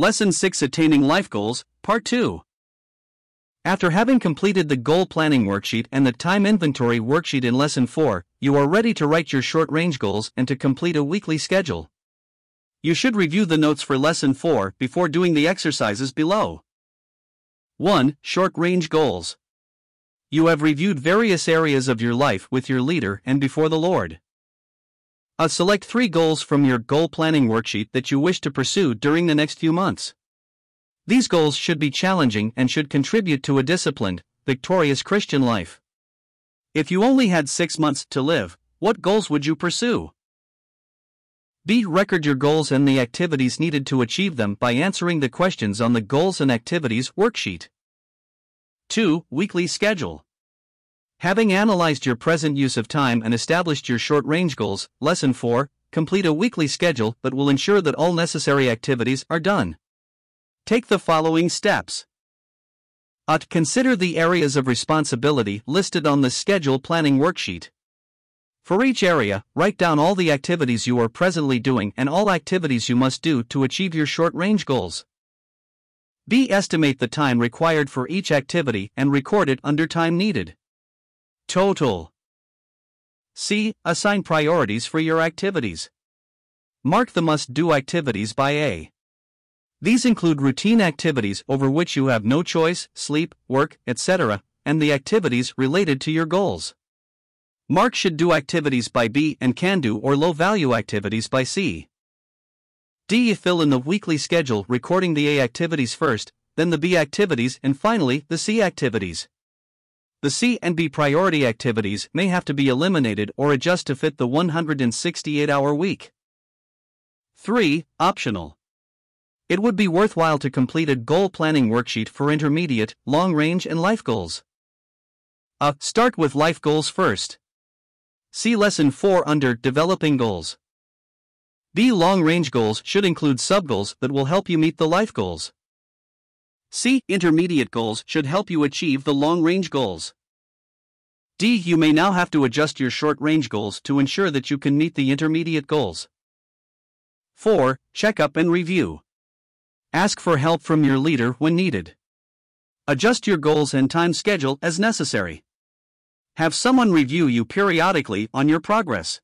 Lesson 6 Attaining Life Goals, Part 2. After having completed the goal planning worksheet and the time inventory worksheet in Lesson 4, you are ready to write your short range goals and to complete a weekly schedule. You should review the notes for Lesson 4 before doing the exercises below. 1. Short range goals. You have reviewed various areas of your life with your leader and before the Lord. Uh, select three goals from your goal planning worksheet that you wish to pursue during the next few months. These goals should be challenging and should contribute to a disciplined, victorious Christian life. If you only had six months to live, what goals would you pursue? B. Record your goals and the activities needed to achieve them by answering the questions on the Goals and Activities worksheet. 2. Weekly schedule. Having analyzed your present use of time and established your short range goals, Lesson 4 complete a weekly schedule that will ensure that all necessary activities are done. Take the following steps. Ought consider the areas of responsibility listed on the schedule planning worksheet. For each area, write down all the activities you are presently doing and all activities you must do to achieve your short range goals. B. Estimate the time required for each activity and record it under time needed. Total. C. Assign priorities for your activities. Mark the must do activities by A. These include routine activities over which you have no choice, sleep, work, etc., and the activities related to your goals. Mark should do activities by B and can do or low value activities by C. D. Fill in the weekly schedule recording the A activities first, then the B activities, and finally the C activities. The C and B priority activities may have to be eliminated or adjust to fit the 168 hour week. 3. Optional. It would be worthwhile to complete a goal planning worksheet for intermediate, long range, and life goals. A. Start with life goals first. See Lesson 4 under Developing Goals. B. Long range goals should include subgoals that will help you meet the life goals. C. Intermediate goals should help you achieve the long range goals. D. You may now have to adjust your short range goals to ensure that you can meet the intermediate goals. 4. Check up and review. Ask for help from your leader when needed. Adjust your goals and time schedule as necessary. Have someone review you periodically on your progress.